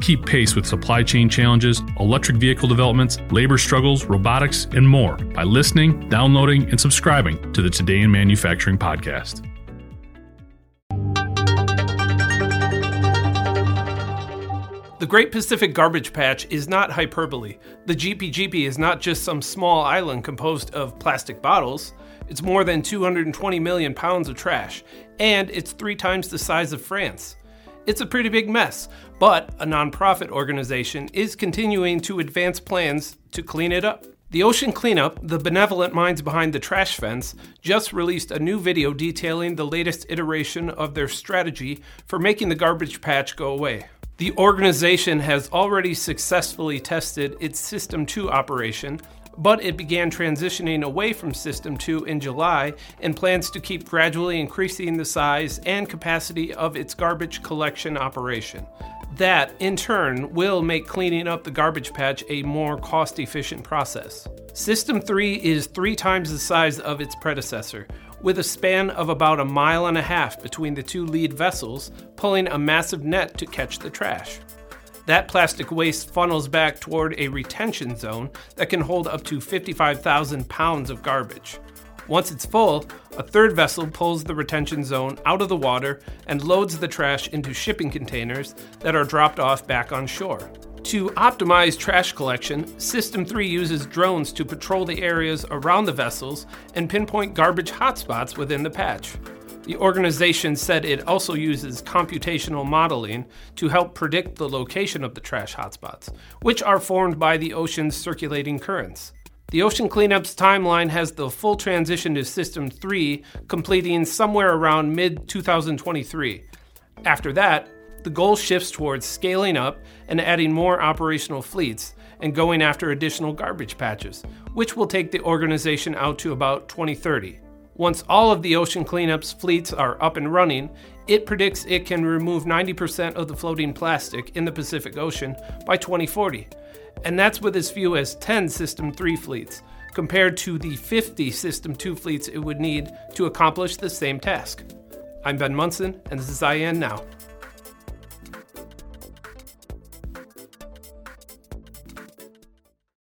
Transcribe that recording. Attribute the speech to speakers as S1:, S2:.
S1: Keep pace with supply chain challenges, electric vehicle developments, labor struggles, robotics, and more by listening, downloading, and subscribing to the Today in Manufacturing podcast.
S2: The Great Pacific Garbage Patch is not hyperbole. The GPGP is not just some small island composed of plastic bottles. It's more than 220 million pounds of trash, and it's three times the size of France. It's a pretty big mess, but a nonprofit organization is continuing to advance plans to clean it up. The Ocean Cleanup, the benevolent minds behind the trash fence, just released a new video detailing the latest iteration of their strategy for making the garbage patch go away. The organization has already successfully tested its System 2 operation, but it began transitioning away from System 2 in July and plans to keep gradually increasing the size and capacity of its garbage collection operation. That, in turn, will make cleaning up the garbage patch a more cost efficient process. System 3 is three times the size of its predecessor, with a span of about a mile and a half between the two lead vessels, pulling a massive net to catch the trash. That plastic waste funnels back toward a retention zone that can hold up to 55,000 pounds of garbage. Once it's full, a third vessel pulls the retention zone out of the water and loads the trash into shipping containers that are dropped off back on shore. To optimize trash collection, System 3 uses drones to patrol the areas around the vessels and pinpoint garbage hotspots within the patch. The organization said it also uses computational modeling to help predict the location of the trash hotspots, which are formed by the ocean's circulating currents. The ocean cleanup's timeline has the full transition to System 3 completing somewhere around mid 2023. After that, the goal shifts towards scaling up and adding more operational fleets and going after additional garbage patches, which will take the organization out to about 2030. Once all of the ocean cleanup's fleets are up and running, it predicts it can remove 90% of the floating plastic in the Pacific Ocean by 2040. And that's with as few as 10 System 3 fleets, compared to the 50 System 2 fleets it would need to accomplish the same task. I'm Ben Munson, and this is IEN Now.